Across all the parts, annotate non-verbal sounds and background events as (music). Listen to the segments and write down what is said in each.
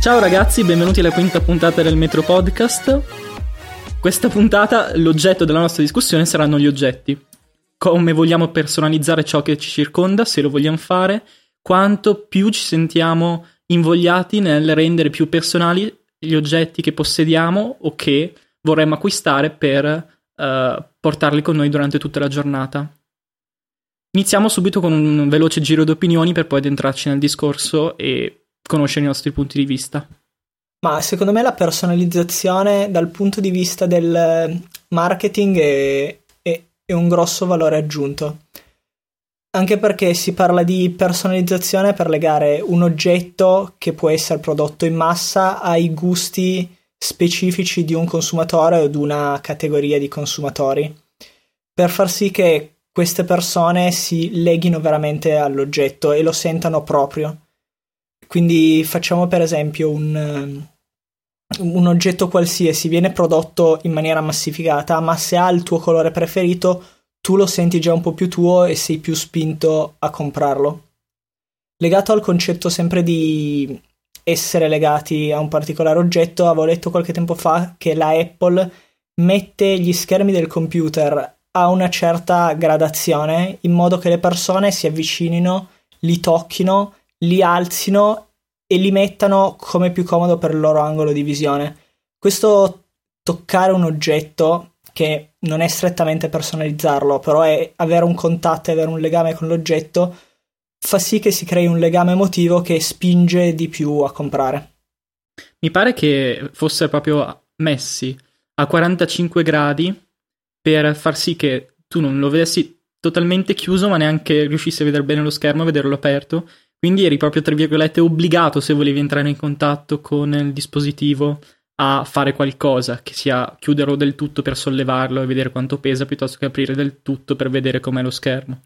Ciao ragazzi, benvenuti alla quinta puntata del Metro Podcast. Questa puntata, l'oggetto della nostra discussione saranno gli oggetti. Come vogliamo personalizzare ciò che ci circonda, se lo vogliamo fare, quanto più ci sentiamo invogliati nel rendere più personali gli oggetti che possediamo o che vorremmo acquistare per uh, portarli con noi durante tutta la giornata. Iniziamo subito con un veloce giro di opinioni per poi addentrarci nel discorso e conoscere i nostri punti di vista. Ma secondo me la personalizzazione dal punto di vista del marketing è, è, è un grosso valore aggiunto. Anche perché si parla di personalizzazione per legare un oggetto che può essere prodotto in massa ai gusti specifici di un consumatore o di una categoria di consumatori, per far sì che queste persone si leghino veramente all'oggetto e lo sentano proprio. Quindi facciamo per esempio un, un oggetto qualsiasi, viene prodotto in maniera massificata, ma se ha il tuo colore preferito, tu lo senti già un po' più tuo e sei più spinto a comprarlo. Legato al concetto sempre di essere legati a un particolare oggetto, avevo letto qualche tempo fa che la Apple mette gli schermi del computer a una certa gradazione in modo che le persone si avvicinino, li tocchino, li alzino e li mettano come più comodo per il loro angolo di visione. Questo toccare un oggetto che non è strettamente personalizzarlo, però è avere un contatto e avere un legame con l'oggetto, fa sì che si crei un legame emotivo che spinge di più a comprare. Mi pare che fosse proprio messi a 45 gradi per far sì che tu non lo vedessi totalmente chiuso, ma neanche riuscissi a vedere bene lo schermo, a vederlo aperto. Quindi eri proprio, tra virgolette, obbligato se volevi entrare in contatto con il dispositivo a fare qualcosa, che sia chiuderlo del tutto per sollevarlo e vedere quanto pesa, piuttosto che aprire del tutto per vedere com'è lo schermo.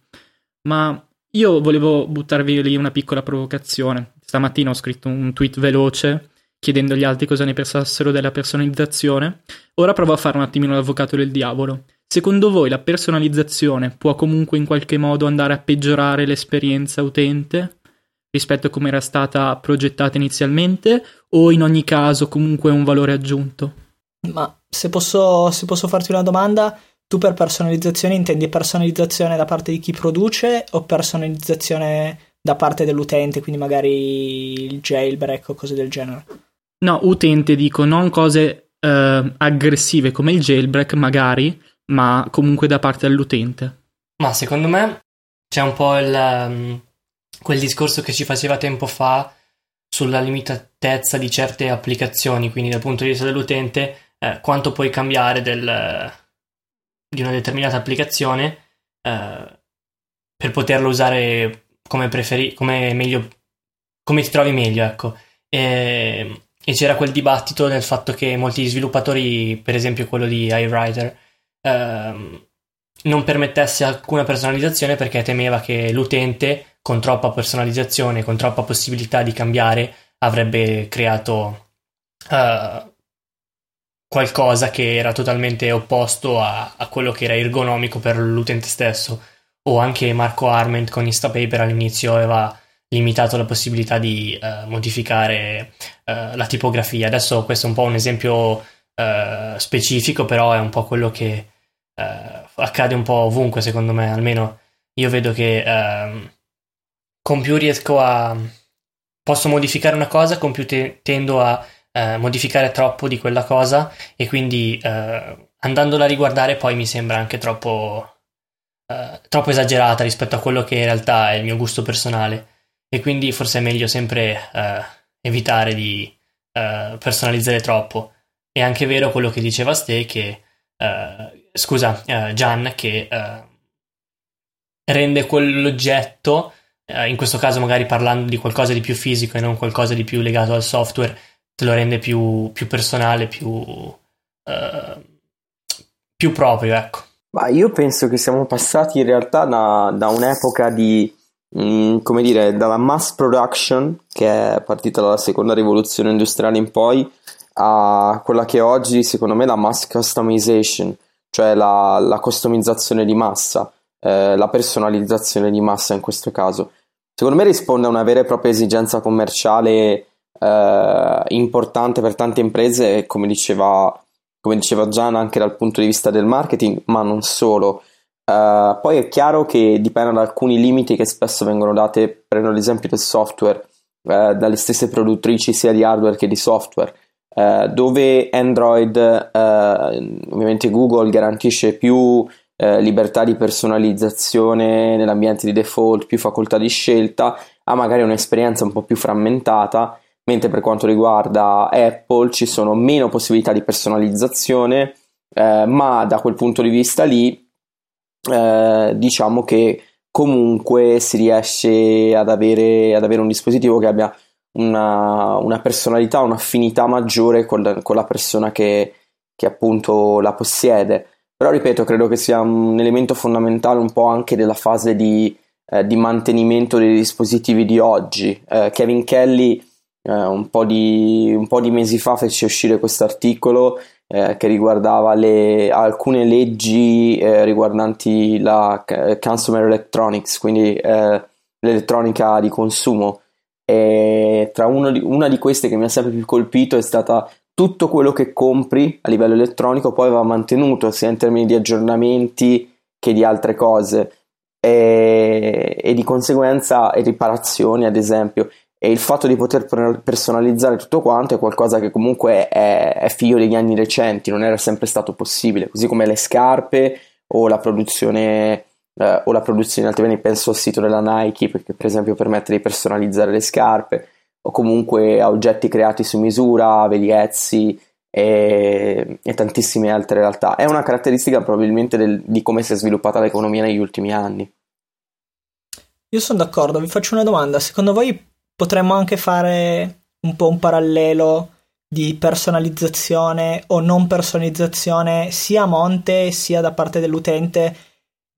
Ma io volevo buttarvi lì una piccola provocazione. Stamattina ho scritto un tweet veloce chiedendo agli altri cosa ne pensassero della personalizzazione. Ora provo a fare un attimino l'avvocato del diavolo. Secondo voi la personalizzazione può comunque in qualche modo andare a peggiorare l'esperienza utente? Rispetto a come era stata progettata inizialmente o in ogni caso comunque un valore aggiunto? Ma se posso, se posso farti una domanda, tu per personalizzazione intendi personalizzazione da parte di chi produce o personalizzazione da parte dell'utente, quindi magari il jailbreak o cose del genere? No, utente dico, non cose eh, aggressive come il jailbreak magari, ma comunque da parte dell'utente. Ma secondo me c'è un po' il... Um quel discorso che ci faceva tempo fa sulla limitatezza di certe applicazioni, quindi dal punto di vista dell'utente, eh, quanto puoi cambiare del, di una determinata applicazione eh, per poterla usare come preferi, come meglio, come ti trovi meglio, ecco. E, e, c'era quel dibattito del fatto che molti sviluppatori, per esempio quello di iWriter, eh, non permettesse alcuna personalizzazione perché temeva che l'utente con troppa personalizzazione, con troppa possibilità di cambiare, avrebbe creato uh, qualcosa che era totalmente opposto a, a, quello che era ergonomico per l'utente stesso. O anche Marco Arment con Instapaper all'inizio aveva limitato la possibilità di uh, modificare uh, la tipografia. Adesso questo è un po' un esempio specifico, però è un po' quello che accade un po' ovunque, secondo me. Almeno io vedo che ehm, con più riesco a... posso modificare una cosa, con più te- tendo a eh, modificare troppo di quella cosa e quindi eh, andandola a riguardare poi mi sembra anche troppo, eh, troppo esagerata rispetto a quello che in realtà è il mio gusto personale e quindi forse è meglio sempre eh, evitare di eh, personalizzare troppo. È anche vero quello che diceva Ste che eh, scusa Gian che rende quell'oggetto eh, in questo caso magari parlando di qualcosa di più fisico e non qualcosa di più legato al software, te lo rende più, più personale, più, eh, più proprio, ecco. Ma io penso che siamo passati in realtà da, da un'epoca di, mm, come dire, dalla mass production, che è partita dalla seconda rivoluzione industriale in poi, a quella che oggi secondo me è la mass customization, cioè la, la customizzazione di massa eh, la personalizzazione di massa in questo caso. Secondo me risponde a una vera e propria esigenza commerciale eh, importante per tante imprese, come diceva, come diceva Gian, anche dal punto di vista del marketing, ma non solo. Uh, poi è chiaro che dipende da alcuni limiti che spesso vengono date, prendo l'esempio del software, uh, dalle stesse produttrici sia di hardware che di software, uh, dove Android, ovviamente Google garantisce più libertà di personalizzazione nell'ambiente di default, più facoltà di scelta, ha magari un'esperienza un po' più frammentata, mentre per quanto riguarda Apple ci sono meno possibilità di personalizzazione, ma da quel punto di vista lì eh, diciamo che comunque si riesce ad avere, ad avere un dispositivo che abbia una, una personalità, un'affinità maggiore con la, con la persona che, che, appunto la possiede. Però ripeto, credo che sia un elemento fondamentale un po' anche della fase di, eh, di mantenimento dei dispositivi di oggi. Eh, Kevin Kelly eh, un po, di, un po' di mesi fa fece uscire questo articolo eh, che riguardava le, alcune leggi eh, riguardanti la consumer electronics, quindi eh, l'elettronica di consumo. E tra di, una di queste che mi ha sempre più colpito è stata tutto quello che compri a livello elettronico poi va mantenuto sia in termini di aggiornamenti che di altre cose. E, e di conseguenza riparazioni ad esempio. E il fatto di poter personalizzare tutto quanto è qualcosa che comunque è, è, figlio degli anni recenti, non era sempre stato possibile, così come le scarpe o la produzione eh, o la produzione altrimenti penso al sito della Nike perché per esempio permette di personalizzare le scarpe o comunque a oggetti creati su misura, vedi Etsy e, e tantissime altre realtà. È una caratteristica probabilmente del, di come si è sviluppata l'economia negli ultimi anni. Io sono d'accordo, vi faccio una domanda. Secondo voi potremmo anche fare un po' un parallelo di personalizzazione o non personalizzazione sia a monte sia da parte dell'utente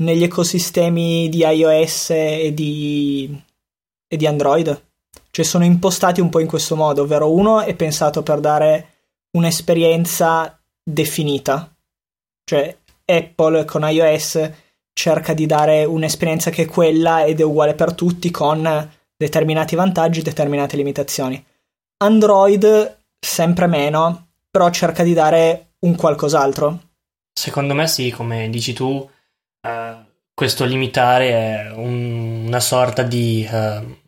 negli ecosistemi di iOS e di, e di Android. Cioè sono impostati un po' in questo modo, ovvero uno è pensato per dare un'esperienza definita. Cioè Apple con iOS cerca di dare un'esperienza che è quella ed è uguale per tutti con determinati vantaggi, determinate limitazioni. Android sempre meno, però cerca di dare un qualcos'altro. Secondo me sì, come dici tu, uh, questo limitare è un, una sorta di uh,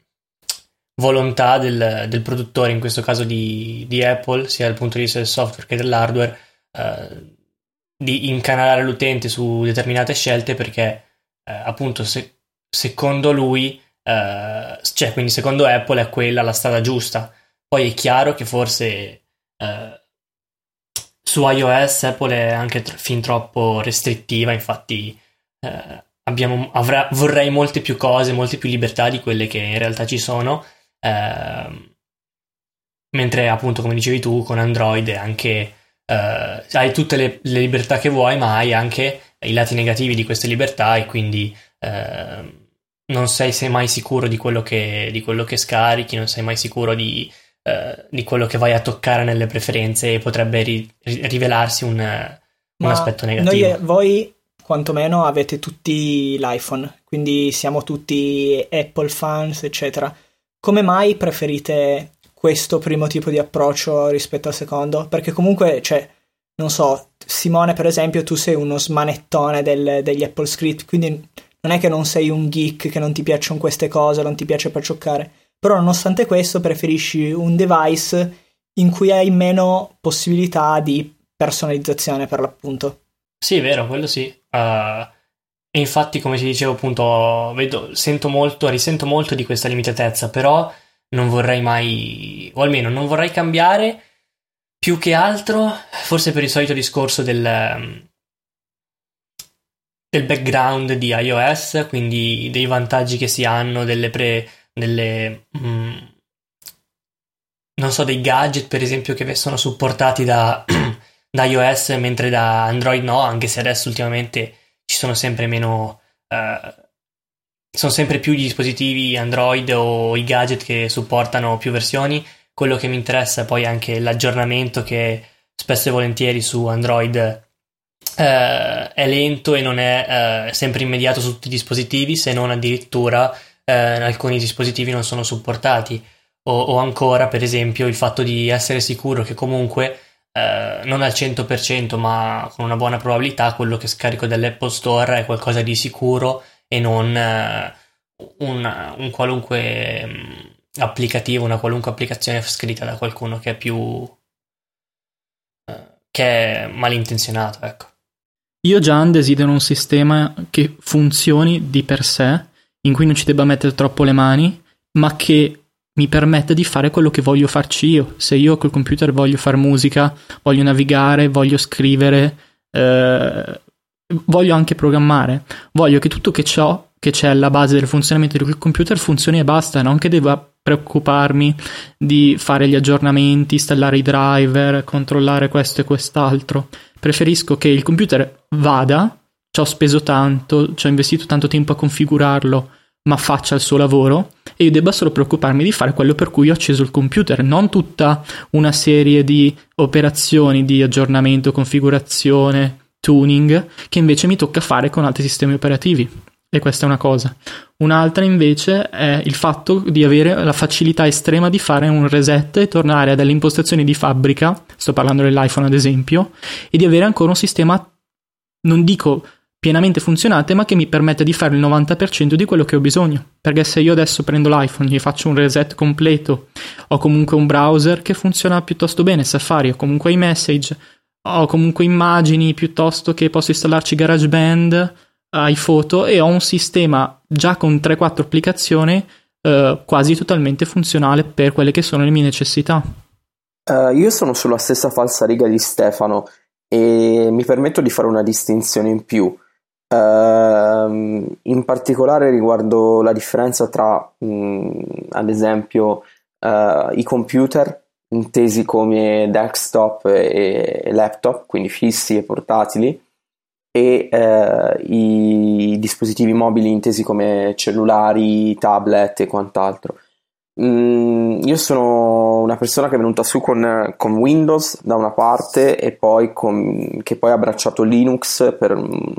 volontà del, del, produttore, in questo caso di, di, Apple, sia dal punto di vista del software che dell'hardware, uh, di incanalare l'utente su determinate scelte perché appunto se, secondo lui Uh, cioè, quindi secondo Apple è quella la strada giusta. Poi è chiaro che forse uh, su iOS Apple è anche tr- fin troppo restrittiva, infatti uh, abbiamo, avrà, vorrei molte più cose, molte più libertà di quelle che in realtà ci sono. Ehm, mentre appunto, come dicevi tu, con Android anche, hai tutte le, le, libertà che vuoi, ma hai anche i lati negativi di queste libertà e quindi... Uh, non sei, sei mai sicuro di quello, che, di quello, che, scarichi, non sei mai sicuro di, eh, di, quello che vai a toccare nelle preferenze e potrebbe ri, rivelarsi un, un aspetto negativo. Noi, voi quantomeno avete tutti l'iPhone, quindi siamo tutti Apple fans, eccetera. Come mai preferite questo primo tipo di approccio rispetto al secondo? Perché comunque, cioè, non so, Simone per esempio, tu sei uno smanettone del, degli Apple Script, quindi non è che non sei un geek, che non ti piacciono queste cose, non ti piace per giocare, però nonostante questo preferisci un device in cui hai meno possibilità di personalizzazione per l'appunto. Sì, è vero, quello sì. Uh, e infatti, come ti dicevo, appunto, vedo, sento molto, risento molto di questa limitatezza, però non vorrei mai, o almeno non vorrei cambiare. Più che altro, forse per il solito discorso del, del background di iOS, quindi dei vantaggi che si hanno, delle pre... delle... Mm, non so, dei gadget per esempio che sono supportati da, (clears throat) da iOS mentre da Android no, anche se adesso ultimamente ci sono sempre meno... Uh, sono sempre più gli dispositivi Android o i gadget che supportano più versioni. Quello che mi interessa è poi anche l'aggiornamento che spesso e volentieri su Android eh, è lento e non è eh, sempre immediato su tutti i dispositivi, se non addirittura eh, alcuni dispositivi non sono supportati. o, o ancora, per esempio, il fatto di essere sicuro che comunque eh, non al 100% ma con una buona probabilità quello che scarico dall'Apple Store è qualcosa di sicuro e non eh, un, un, qualunque mh, mm, applicativo, una qualunque applicazione scritta da qualcuno che è più eh, che è malintenzionato, ecco. Io già desidero un sistema che funzioni di per sé, in cui non ci debba mettere troppo le mani, ma che mi permette di fare quello che voglio farci io. Se io col computer voglio fare musica, voglio navigare, voglio scrivere, eh, voglio anche programmare, voglio che tutto che ciò che c'è alla base del funzionamento del computer funzioni e basta, non che debba preoccuparmi di fare gli aggiornamenti, installare i driver, controllare questo e quest'altro. Preferisco che il computer vada, ci ho speso tanto, ci ho investito tanto tempo a configurarlo, ma faccia il suo lavoro e io debba solo preoccuparmi di fare quello per cui ho acceso il computer, non tutta una serie di operazioni di aggiornamento, configurazione, tuning che invece mi tocca fare con altri sistemi operativi. E questa è una cosa. Un'altra invece è il fatto di avere la facilità estrema di fare un reset e tornare a delle impostazioni di fabbrica, sto parlando dell'iPhone ad esempio, e di avere ancora un sistema, non dico pienamente funzionante, ma che mi permette di fare il 90% di quello che ho bisogno. Perché se io adesso prendo l'iPhone, gli faccio un reset completo, ho comunque un browser che funziona piuttosto bene, Safari, ho comunque iMessage, ho comunque immagini piuttosto che posso installarci GarageBand, iPhoto e ho un sistema già con 3-4 applicazioni eh, quasi totalmente funzionale per quelle che sono le mie necessità. Uh, io sono sulla stessa falsa riga di Stefano e mi permetto di fare una distinzione in più. Uh, in particolare riguardo la differenza tra, mh, ad esempio, uh, i computer intesi come desktop e laptop, quindi fissi e portatili, e uh, i dispositivi mobili intesi come cellulari, tablet e quant'altro. Mm, io sono una persona che è venuta su con, con Windows da una parte e poi con, che poi ha abbracciato Linux per un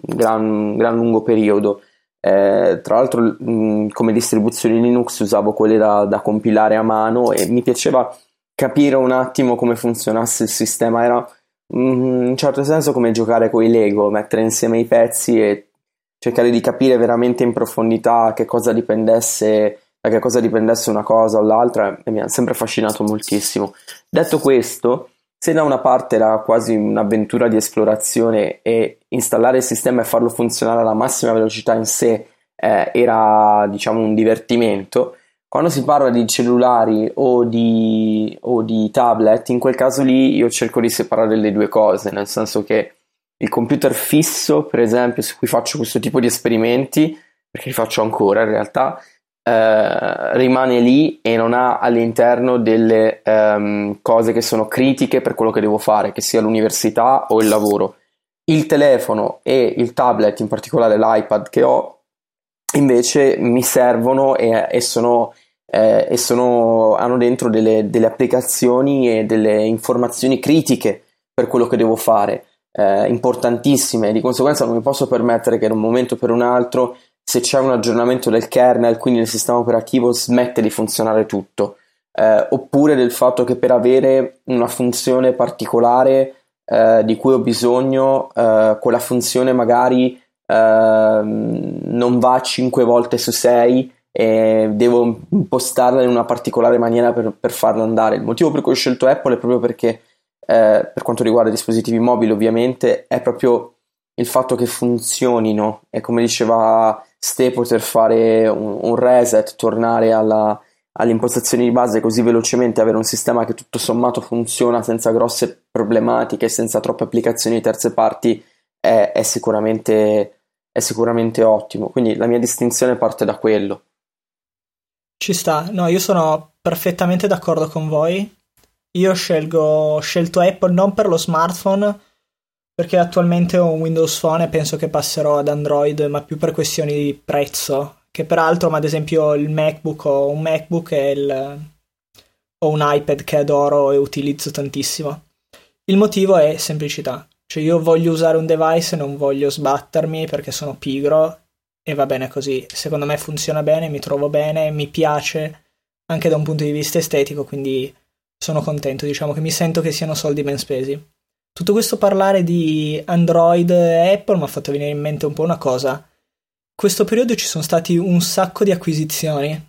gran, gran lungo periodo. Eh, tra l'altro, mh, mm, come distribuzioni Linux usavo quelle da, da, compilare a mano e mi piaceva capire un attimo come funzionasse il sistema. Era mh, mm, in un certo senso come giocare con i Lego, mettere insieme i pezzi e cercare di capire veramente in profondità che cosa dipendesse da che cosa dipendesse una cosa o l'altra e mi ha sempre affascinato moltissimo. Detto questo, se da una parte era quasi un'avventura di esplorazione e installare il sistema e farlo funzionare alla massima velocità in sé eh, era diciamo un divertimento, quando si parla di cellulari o di, o di tablet, in quel caso lì io cerco di separare le due cose, nel senso che il computer fisso, per esempio, su cui faccio questo tipo di esperimenti, perché li faccio ancora in realtà, eh, rimane lì e non ha all'interno delle um, cose che sono critiche per quello che devo fare, che sia l'università o il lavoro. Il telefono e il tablet, in particolare l'iPad che ho, invece mi servono e, e, sono, eh, e sono, hanno dentro delle, delle, applicazioni e delle informazioni critiche per quello che devo fare, eh, importantissime. Di conseguenza non mi posso permettere che in un momento per un altro se c'è un aggiornamento del kernel, quindi del sistema operativo, smette di funzionare tutto. Eh, oppure del fatto che per avere una funzione particolare eh, di cui ho bisogno, eh, quella funzione magari ehm, non va 5 volte su 6 e devo impostarla in una particolare maniera per, per farla andare. Il motivo per cui ho scelto Apple è proprio perché, eh, per quanto riguarda i dispositivi mobili, ovviamente, è proprio il fatto che funzionino e come diceva Ste poter fare un, un reset, tornare alla, alle impostazioni di base così velocemente, avere un sistema che tutto sommato funziona senza grosse problematiche, senza troppe applicazioni di terze parti, è, è, sicuramente, è sicuramente ottimo. Quindi la mia distinzione parte da quello. Ci sta, no, io sono perfettamente d'accordo con voi. Io scelgo, ho scelto Apple non per lo smartphone, perché attualmente ho un Windows Phone e penso che passerò ad Android, ma più per questioni di prezzo. Che peraltro, ma ad esempio il MacBook ho un MacBook e il... ho un iPad che adoro e utilizzo tantissimo. Il motivo è semplicità. Cioè io voglio usare un device e non voglio sbattermi perché sono pigro e va bene così. Secondo me funziona bene, mi trovo bene, mi piace anche da un punto di vista estetico, quindi sono contento, diciamo che mi sento che siano soldi ben spesi. Tutto questo parlare di Android e Apple mi ha fatto venire in mente un po' una cosa. Questo periodo ci sono stati un sacco di acquisizioni,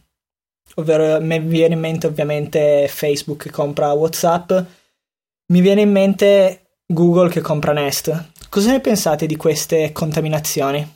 ovvero mi viene in mente ovviamente Facebook che compra WhatsApp, mi viene in mente Google che compra Nest. Cosa ne pensate di queste contaminazioni?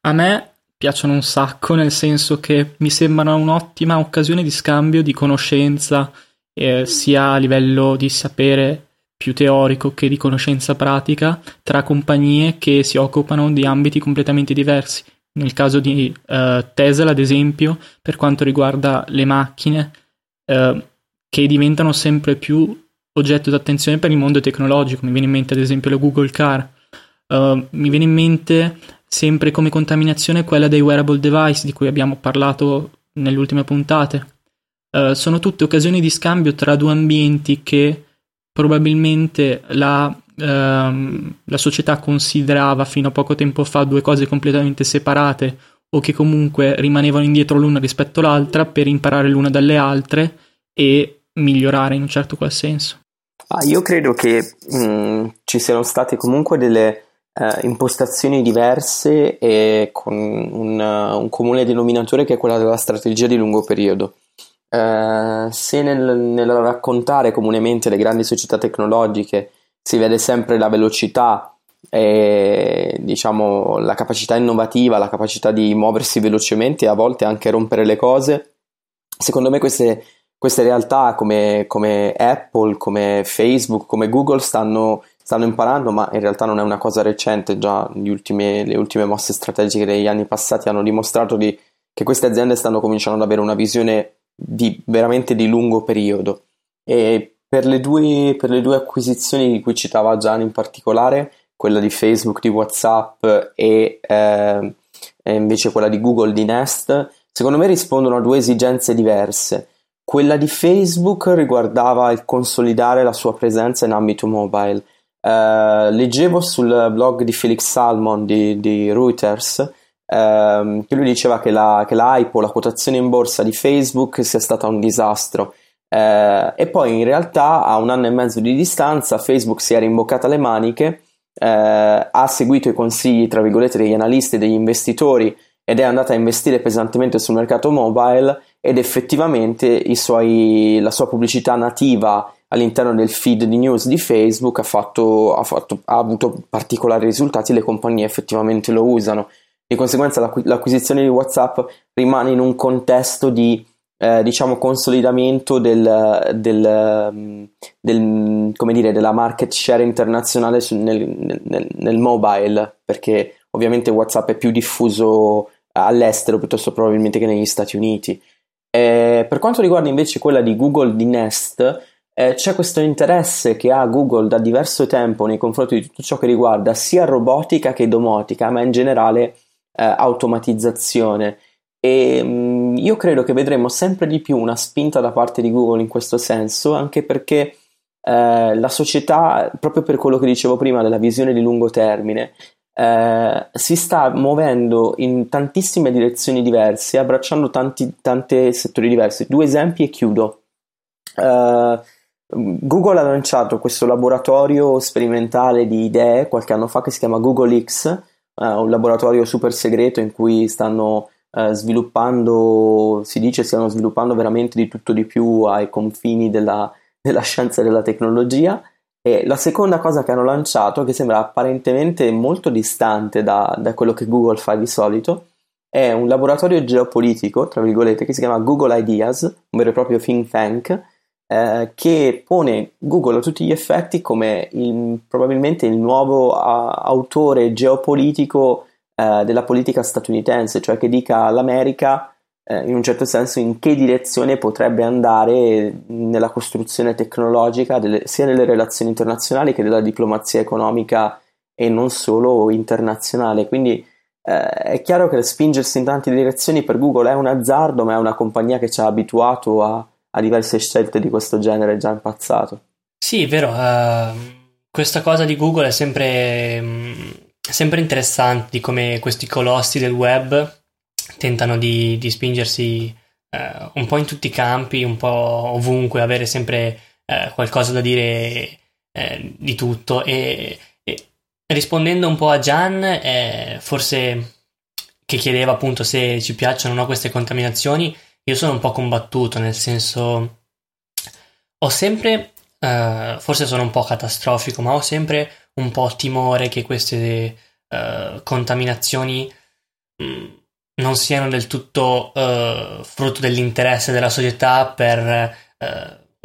A me piacciono un sacco, nel senso che mi sembrano un'ottima occasione di scambio di conoscenza, eh, sia a livello di sapere più teorico che di conoscenza pratica, tra compagnie che si occupano di ambiti completamente diversi. Nel caso di uh, Tesla, ad esempio, per quanto riguarda le macchine, uh, che diventano sempre più oggetto d'attenzione per il mondo tecnologico. Mi viene in mente, ad esempio, la Google Car. Uh, mi viene in mente sempre come contaminazione quella dei wearable device di cui abbiamo parlato nelle ultime puntate. Uh, sono tutte occasioni di scambio tra due ambienti che probabilmente la, uh, la società considerava fino a poco tempo fa due cose completamente separate o che comunque rimanevano indietro l'una rispetto all'altra per imparare l'una dalle altre e migliorare in un certo qual senso. Ah, io credo che mh, mm, ci siano state comunque delle eh, impostazioni diverse e con un, un, comune denominatore che è quella della strategia di lungo periodo. Eh, se nel, nel, raccontare comunemente le grandi società tecnologiche si vede sempre la velocità e diciamo la capacità innovativa, la capacità di muoversi velocemente e a volte anche rompere le cose, secondo me queste, queste realtà come, come Apple, come Facebook, come Google stanno stanno imparando, ma in realtà non è una cosa recente, già ultime, le ultime mosse strategiche degli anni passati hanno dimostrato di, che queste aziende stanno cominciando ad avere una visione di, veramente di lungo periodo. E per le, due, per le due acquisizioni di cui citava Gian in particolare, quella di Facebook, di WhatsApp e, eh, e invece quella di Google di Nest, secondo me rispondono a due esigenze diverse. Quella di Facebook riguardava il consolidare la sua presenza in ambito mobile Uh, leggevo sul blog di Felix Salmon di, di Reuters uh, che lui diceva che la, che la hype o la quotazione in borsa di Facebook sia stata un disastro. Uh, e poi in realtà a un anno e mezzo di distanza Facebook si è rimboccata le maniche, ha seguito i consigli tra virgolette degli analisti e degli investitori ed è andata a investire pesantemente sul mercato mobile ed effettivamente suoi, la sua pubblicità nativa all'interno del feed di news di Facebook ha, fatto, ha, fatto, ha avuto particolari risultati le compagnie effettivamente lo usano. Di conseguenza l'acqu- l'acquisizione di WhatsApp rimane in un contesto di eh, diciamo consolidamento del, del, mm, del, come dire, della market share internazionale sul, nel, nel, nel mobile perché ovviamente WhatsApp è più diffuso all'estero piuttosto probabilmente che negli Stati Uniti. Eh, per quanto riguarda invece quella di Google di Nest, eh, c'è questo interesse che ha Google da diverso tempo nei confronti di tutto ciò che riguarda sia robotica che domotica, ma in generale eh, automatizzazione. E mh, mm, io credo che vedremo sempre di più una spinta da parte di Google in questo senso, anche perché eh, la società, proprio per quello che dicevo prima della visione di lungo termine, eh, si sta muovendo in tantissime direzioni diverse, abbracciando tanti, tanti settori diversi. Due esempi e chiudo. Uh, Google ha lanciato questo laboratorio sperimentale di idee qualche anno fa che si chiama Google X, eh, un laboratorio super segreto in cui stanno eh, sviluppando, si dice stiano sviluppando veramente di tutto di più ai confini della, (laughs) della scienza e della tecnologia. E la seconda cosa che hanno lanciato, che sembra apparentemente molto distante da, da quello che Google fa di solito, è un laboratorio geopolitico, tra virgolette, che si chiama Google Ideas, un vero e proprio think tank, eh, che pone Google a tutti gli effetti come il, probabilmente il nuovo uh, autore geopolitico uh, della politica statunitense, cioè che dica all'America uh, in un certo senso in che direzione potrebbe andare nella costruzione tecnologica delle, sia nelle relazioni internazionali che della diplomazia economica e non solo internazionale. Quindi è chiaro che spingersi in tante direzioni per Google è un azzardo, ma è una compagnia che ci ha abituato a a diverse scelte di questo genere già impazzato. Sì, vero. Uh, questa cosa di Google è sempre, um, sempre interessante di come questi colossi del web tentano di, di spingersi eh, un po' in tutti i campi, un po' ovunque, avere sempre eh, qualcosa da dire eh, di tutto. E, e, rispondendo un po' a Gian, eh, forse che chiedeva appunto se ci piacciono o no queste contaminazioni, io sono un po' combattuto, nel senso ho sempre, uh, forse sono un po' catastrofico, ma ho sempre un po' timore che queste uh, contaminazioni mh, mm, non siano del tutto uh, frutto dell'interesse della società per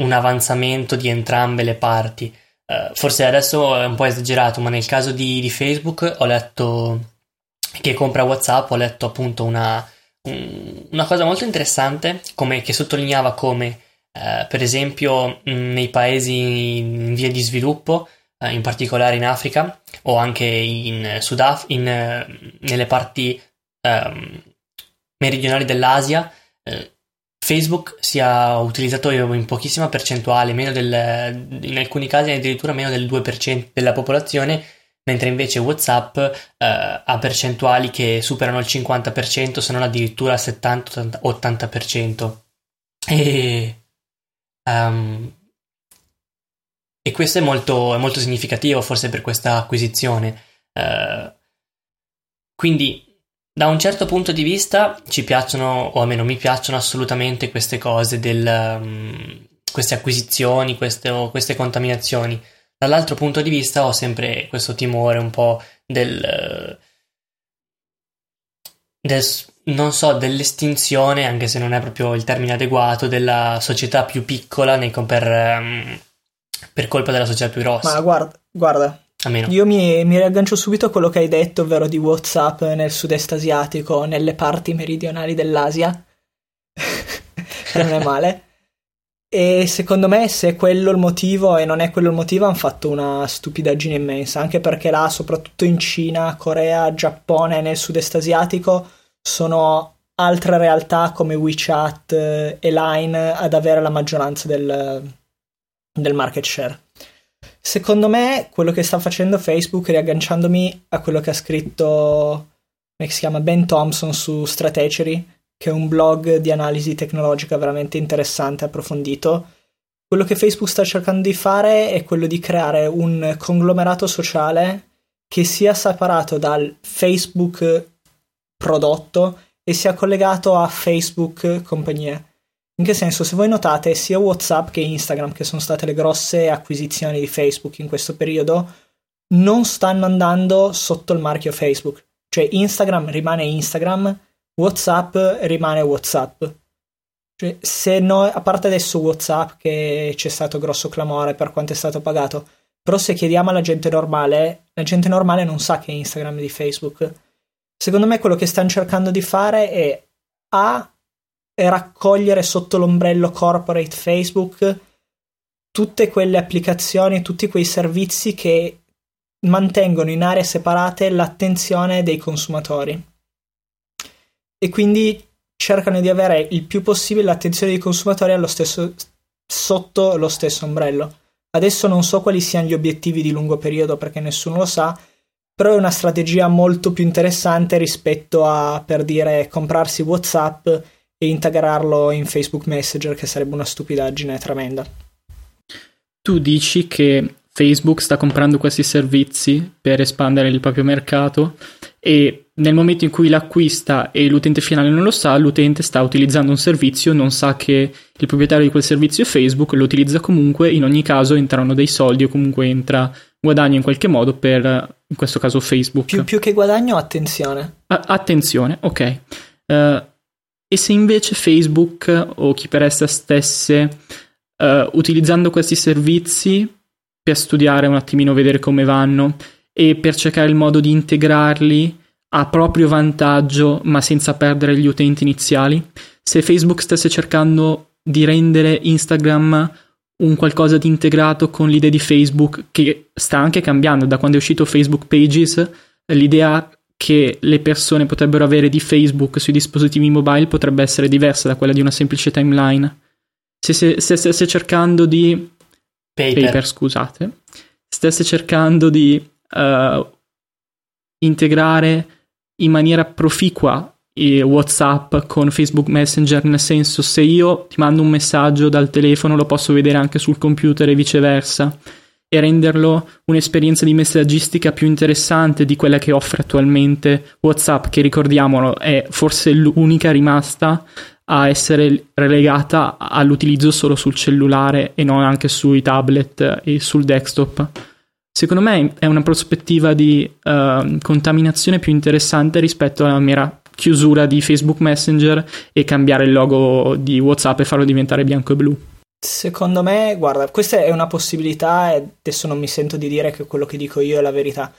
un avanzamento di entrambe le parti. forse adesso è un po' esagerato, ma nel caso di, di Facebook ho letto che compra WhatsApp, ho letto appunto una, una cosa molto interessante come, che sottolineava come eh, per esempio nei paesi in via di sviluppo, eh, in particolare in Africa o anche in Sudaf- in, eh, nelle parti ehm, meridionali dell'Asia, eh, Facebook sia utilizzato in pochissima percentuale, del, in alcuni casi addirittura meno del 2% della popolazione, mentre invece WhatsApp eh, ha percentuali che superano il 50%, se non addirittura il 70-80%. E Um, e questo è molto, è molto, significativo forse per questa acquisizione. Uh, quindi da un certo punto di vista ci piacciono, o almeno mi piacciono assolutamente queste cose, del, um, queste acquisizioni, queste, queste, contaminazioni. Dall'altro punto di vista ho sempre questo timore un po' del, del non so, dell'estinzione, anche se non è proprio il termine adeguato, della società più piccola nei, per, um, per, colpa della società più grossa. Ma guarda, guarda io mi, mi, riaggancio subito a quello che hai detto, ovvero di WhatsApp nel sud-est asiatico, nelle parti meridionali dell'Asia. (laughs) non è male. E secondo me, se è quello il motivo e non è quello il motivo, hanno fatto una stupidaggine immensa. Anche perché là, soprattutto in Cina, Corea, Giappone, nel sud-est asiatico, sono altre realtà come WeChat eh, e Line ad avere la maggioranza del, del market share. Secondo me, quello che sta facendo Facebook, riagganciandomi a quello che ha scritto, come si chiama, Ben Thompson su Strategy, che è un blog di analisi tecnologica veramente interessante e approfondito, quello che Facebook sta cercando di fare è quello di creare un conglomerato sociale che sia separato dal Facebook prodotto e sia collegato a Facebook compagnie. In che senso, se voi notate, sia WhatsApp che Instagram, che sono state le grosse acquisizioni di Facebook in questo periodo, non stanno andando sotto il marchio Facebook. Cioè Instagram rimane Instagram, WhatsApp rimane WhatsApp. Cioè, se noi, a parte adesso WhatsApp che c'è stato grosso clamore per quanto è stato pagato, però se chiediamo alla gente normale, la gente normale non sa che Instagram è di Facebook Secondo me quello che stanno cercando di fare è A raccogliere sotto l'ombrello corporate Facebook tutte quelle applicazioni, tutti quei servizi che mantengono in aree separate l'attenzione dei consumatori. E quindi cercano di avere il più possibile l'attenzione dei consumatori allo stesso, sotto lo stesso ombrello. Adesso non so quali siano gli obiettivi di lungo periodo perché nessuno lo sa, però è una strategia molto più interessante rispetto a, per dire, comprarsi WhatsApp e integrarlo in Facebook Messenger, che sarebbe una stupidaggine tremenda. Tu dici che Facebook sta comprando questi servizi per espandere il proprio mercato e nel momento in cui l'acquista e l'utente finale non lo sa, l'utente sta utilizzando un servizio, non sa che il proprietario di quel servizio è Facebook, lo utilizza comunque, in ogni caso entrano dei soldi o comunque entra guadagno in qualche modo per, in questo caso, Facebook. Più, più che guadagno, attenzione. A- attenzione, ok. Uh, e se invece Facebook o chi per essa stesse, uh, utilizzando questi servizi per studiare un attimino, vedere come vanno e per cercare il modo di integrarli a proprio vantaggio, ma senza perdere gli utenti iniziali, se Facebook stesse cercando di rendere Instagram un qualcosa di integrato con l'idea di Facebook che sta anche cambiando da quando è uscito Facebook Pages, l'idea che le persone potrebbero avere di Facebook sui dispositivi mobile potrebbe essere diversa da quella di una semplice timeline. Se, se, se stesse cercando di... Paper. Paper scusate. Stesse cercando di uh, integrare in maniera proficua WhatsApp con Facebook Messenger, nel senso se io ti mando un messaggio dal telefono lo posso vedere anche sul computer e viceversa e renderlo un'esperienza di messaggistica più interessante di quella che offre attualmente WhatsApp, che ricordiamolo è forse l'unica rimasta a essere relegata all'utilizzo solo sul cellulare e non anche sui tablet e sul desktop. Secondo me è una prospettiva di uh, contaminazione più interessante rispetto alla mera chiusura di Facebook Messenger e cambiare il logo di WhatsApp e farlo diventare bianco e blu. Secondo me, guarda, questa è una possibilità e adesso non mi sento di dire che quello che dico io è la verità.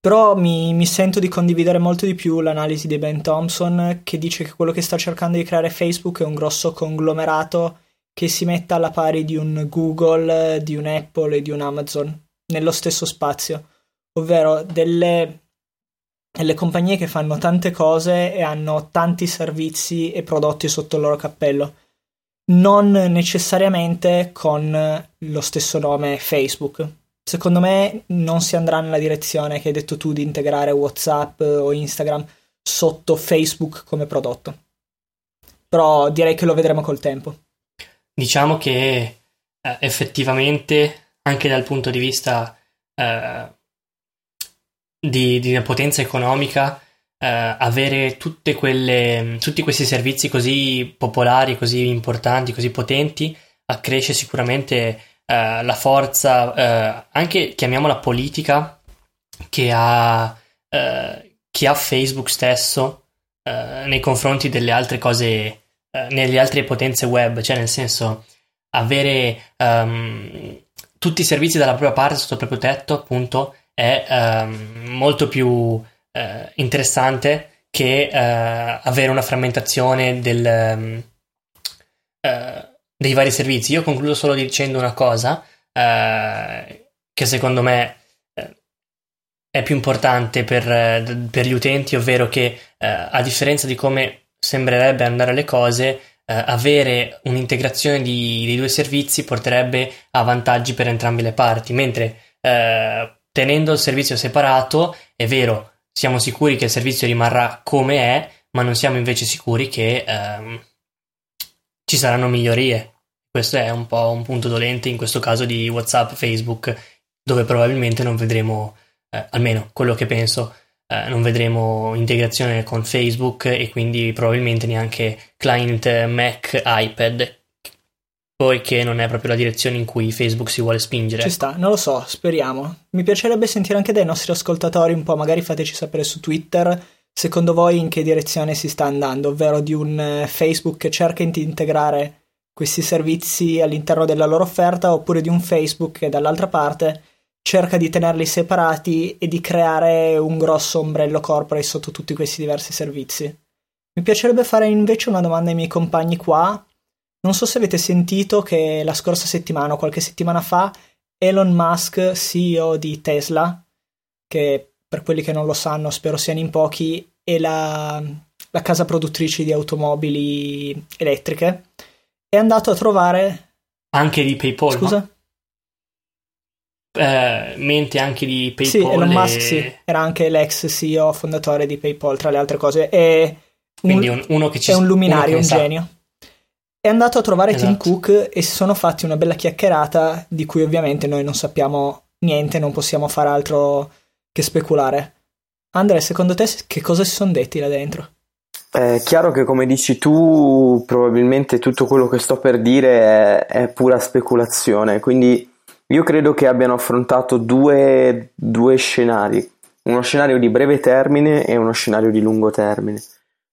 Però mi, mi, sento di condividere molto di più l'analisi di Ben Thompson che dice che quello che sta cercando di creare Facebook è un grosso conglomerato che si metta alla pari di un Google, di un Apple e di un Amazon nello stesso spazio, ovvero delle, delle compagnie che fanno tante cose e hanno tanti servizi e prodotti sotto il loro cappello, non necessariamente con lo stesso nome Facebook secondo me non si andrà nella direzione che hai detto tu di integrare WhatsApp o Instagram sotto Facebook come prodotto. Però direi che lo vedremo col tempo. Diciamo che eh, effettivamente, anche dal punto di vista eh, di, di, una potenza economica, eh, avere quelle, tutti questi servizi così popolari, così importanti, così potenti, accresce sicuramente eh, la forza, eh, anche chiamiamola politica, che ha, eh, che ha Facebook stesso eh, nei confronti delle altre cose, nelle altre potenze web, cioè nel senso avere um, tutti i servizi dalla propria parte sotto il proprio tetto, appunto, è um, molto più interessante che avere una frammentazione del, um, dei vari servizi. Io concludo solo dicendo una cosa eh, che secondo me eh, è più importante per, eh, per, gli utenti, ovvero che eh, a differenza di come sembrerebbe andare le cose, eh, avere un'integrazione di, dei due servizi porterebbe a vantaggi per entrambe le parti, mentre tenendo il servizio separato, è vero, siamo sicuri che il servizio rimarrà come è, ma non siamo invece sicuri che ehm, ci saranno migliorie. Questo è un po' un punto dolente in questo caso di WhatsApp, Facebook, dove probabilmente non vedremo, eh, almeno quello che penso, eh, non vedremo integrazione con Facebook e quindi probabilmente neanche client Mac, iPad, poiché non è proprio la direzione in cui Facebook si vuole spingere. Ci sta, non lo so, speriamo. Mi piacerebbe sentire anche dai nostri ascoltatori un po', magari fateci sapere su Twitter secondo voi in che direzione si sta andando, ovvero di un eh, Facebook che cerca di integrare questi servizi all'interno della loro offerta oppure di un Facebook che dall'altra parte cerca di tenerli separati e di creare un grosso ombrello corporate sotto tutti questi diversi servizi. Mi piacerebbe fare invece una domanda ai miei compagni qua. Non so se avete sentito che la scorsa settimana o qualche settimana fa Elon Musk, CEO di Tesla, che per quelli che non lo sanno, spero siano in pochi, è la, la casa produttrice di automobili elettriche. È andato a trovare. Anche di PayPal. Scusa? Eh, mente anche di PayPal. Sì, Elon Musk e... sì. era anche l'ex CEO fondatore di PayPal, tra le altre cose. È Quindi un, uno che ci È un luminario, un genio. È andato a trovare esatto. Tim Cook e si sono fatti una bella chiacchierata di cui ovviamente noi non sappiamo niente, non possiamo fare altro che speculare. Andrea, secondo te che cosa si sono detti là dentro? È chiaro che come dici tu, probabilmente tutto quello che sto per dire è, è pura speculazione, quindi io credo che abbiano affrontato due, due scenari, uno scenario di breve termine e uno scenario di lungo termine.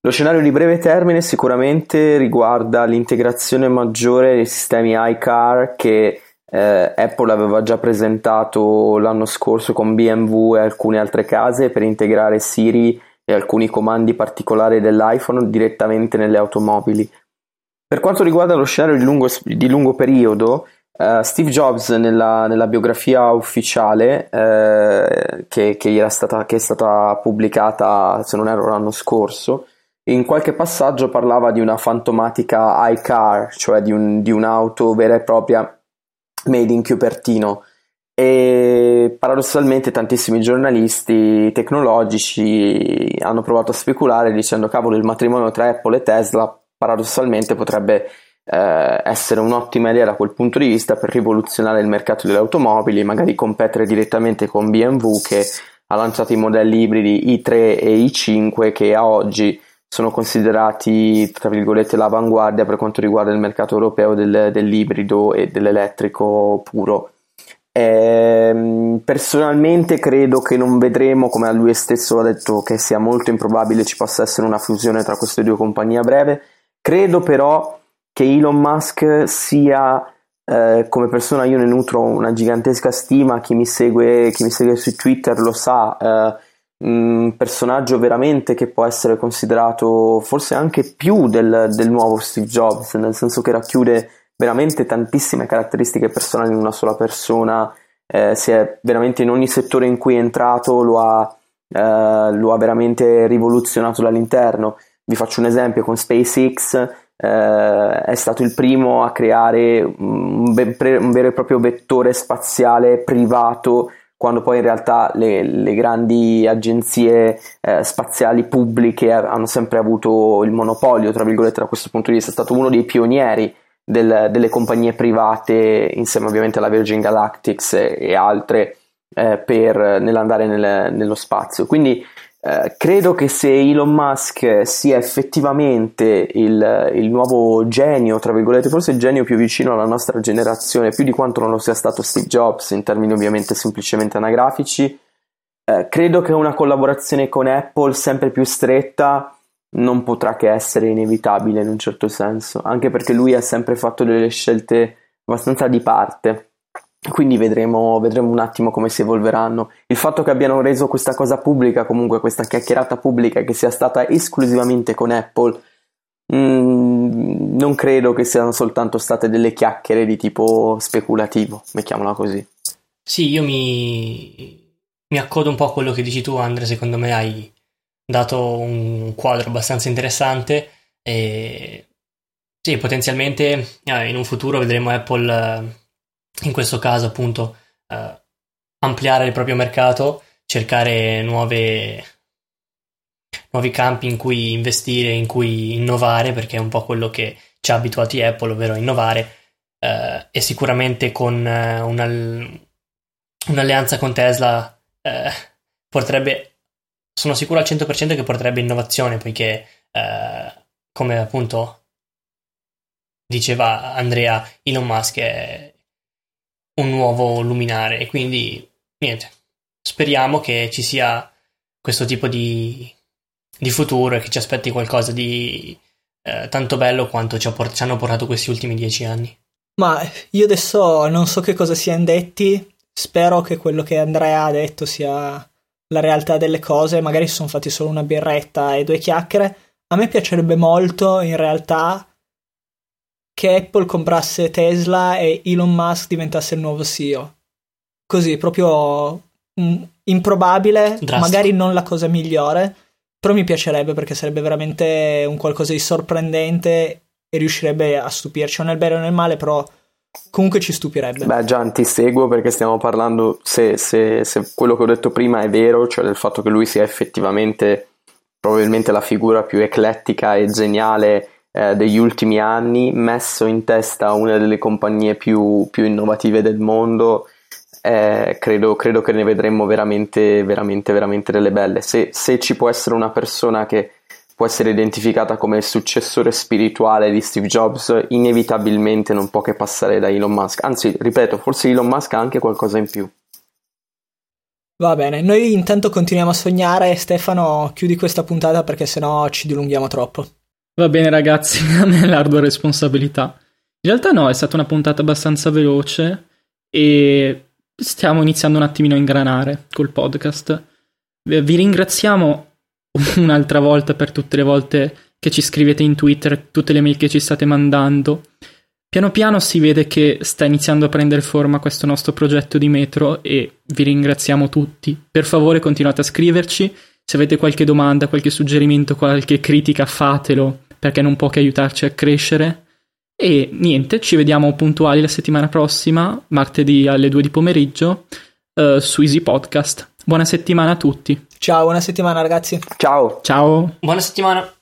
Lo scenario di breve termine sicuramente riguarda l'integrazione maggiore dei sistemi iCar che eh, Apple aveva già presentato l'anno scorso con BMW e alcune altre case per integrare Siri e alcuni comandi particolari dell'iPhone direttamente nelle automobili. Per quanto riguarda lo scenario di lungo, di lungo periodo, uh, Steve Jobs nella, nella biografia ufficiale uh, che, che, stata, che, è stata pubblicata, se non erro, l'anno scorso, in qualche passaggio parlava di una fantomatica iCar, cioè di, un, di un'auto vera e propria made in Cupertino. E paradossalmente tantissimi giornalisti tecnologici hanno provato a speculare dicendo cavolo il matrimonio tra Apple e Tesla paradossalmente potrebbe eh, essere un'ottima idea da quel punto di vista per rivoluzionare il mercato delle automobili, magari competere direttamente con BMW che ha lanciato i modelli ibridi i3 e i5 che a oggi sono considerati tra virgolette l'avanguardia per quanto riguarda il mercato europeo del, dell'ibrido e dell'elettrico puro. Eh, personalmente credo che non vedremo, come a lui stesso ha detto, che sia molto improbabile ci possa essere una fusione tra queste due compagnie a breve. Credo però che Elon Musk sia eh, come persona io ne nutro una gigantesca stima, chi mi segue, chi mi segue su Twitter lo sa, eh, un personaggio veramente che può essere considerato forse anche più del, del, nuovo Steve Jobs, nel senso che racchiude veramente tantissime caratteristiche personali in una sola persona, eh, si è veramente in ogni settore in cui è entrato lo ha, eh, lo ha veramente rivoluzionato dall'interno. Vi faccio un esempio con SpaceX eh, è stato il primo a creare un, un, vero e proprio vettore spaziale privato quando poi in realtà le, le grandi agenzie eh, spaziali pubbliche hanno sempre avuto il monopolio, tra virgolette, da questo punto di vista, è stato uno dei pionieri del, delle compagnie private, insieme ovviamente alla Virgin Galactics e, e altre, eh, per, nell'andare nel, nello spazio. Quindi eh, credo che se Elon Musk sia effettivamente il, il, nuovo genio, tra virgolette, forse il genio più vicino alla nostra generazione, più di quanto non lo sia stato Steve Jobs, in termini ovviamente semplicemente anagrafici, eh, credo che una collaborazione con Apple sempre più stretta non potrà che essere inevitabile in un certo senso, anche perché lui ha sempre fatto delle scelte abbastanza di parte quindi vedremo, vedremo, un attimo come si evolveranno. Il fatto che abbiano reso questa cosa pubblica, comunque questa chiacchierata pubblica, che sia stata esclusivamente con Apple, mm, non credo che siano soltanto state delle chiacchiere di tipo speculativo, mettiamola così. Sì, io mi, mi accodo un po' a quello che dici tu, Andre. Secondo me hai dato un quadro abbastanza interessante e sì, potenzialmente eh, in un futuro vedremo Apple in questo caso appunto eh, ampliare il proprio mercato, cercare nuove, nuovi campi in cui investire, in cui innovare, perché è un po' quello che ci ha abituati Apple, ovvero innovare, eh, e sicuramente con eh, una, un'alleanza con Tesla eh, porterebbe, sono sicuro al 100% che porterebbe innovazione, poiché eh, come appunto diceva Andrea, Elon Musk è un nuovo luminare e quindi niente, speriamo che ci sia questo tipo di, di futuro e che ci aspetti qualcosa di eh, tanto bello quanto ci, ci, hanno portato questi ultimi dieci anni. Ma io adesso non so che cosa siano detti, spero che quello che Andrea ha detto sia la realtà delle cose, magari si sono fatti solo una birretta e due chiacchiere. A me piacerebbe molto in realtà che Apple comprasse Tesla e Elon Musk diventasse il nuovo CEO. Così, proprio mm, improbabile, Drastico. magari non la cosa migliore, però mi piacerebbe perché sarebbe veramente un qualcosa di sorprendente e riuscirebbe a stupirci, o nel bene o nel male, però comunque ci stupirebbe. Beh, Gian, ti seguo perché stiamo parlando, se, se, se quello che ho detto prima è vero, cioè del fatto che lui sia effettivamente probabilmente la figura più eclettica e geniale eh, degli ultimi anni, messo in testa una delle compagnie più, più innovative del mondo. Eh, credo, credo, che ne vedremo veramente, veramente, veramente delle belle. Se, se, ci può essere una persona che può essere identificata come il successore spirituale di Steve Jobs, inevitabilmente non può che passare da Elon Musk. Anzi, ripeto, forse Elon Musk ha anche qualcosa in più. Va bene, noi intanto continuiamo a sognare. Stefano, chiudi questa puntata perché sennò ci dilunghiamo troppo. Va bene ragazzi, (laughs) a me è l'ardua responsabilità. In realtà no, è stata una puntata abbastanza veloce e stiamo iniziando un attimino a ingranare col podcast. Vi ringraziamo (laughs) un'altra volta per tutte le volte che ci scrivete in Twitter, tutte le mail che ci state mandando. Piano piano si vede che sta iniziando a prendere forma questo nostro progetto di metro e vi ringraziamo tutti. Per favore continuate a scriverci, se avete qualche domanda, qualche suggerimento, qualche critica fatelo perché non può che aiutarci a crescere E niente, ci vediamo puntuali la settimana prossima, martedì alle 2 di pomeriggio, uh, su Easy Podcast. Buona settimana a tutti. Ciao, buona settimana ragazzi. Ciao. Ciao. Buona settimana.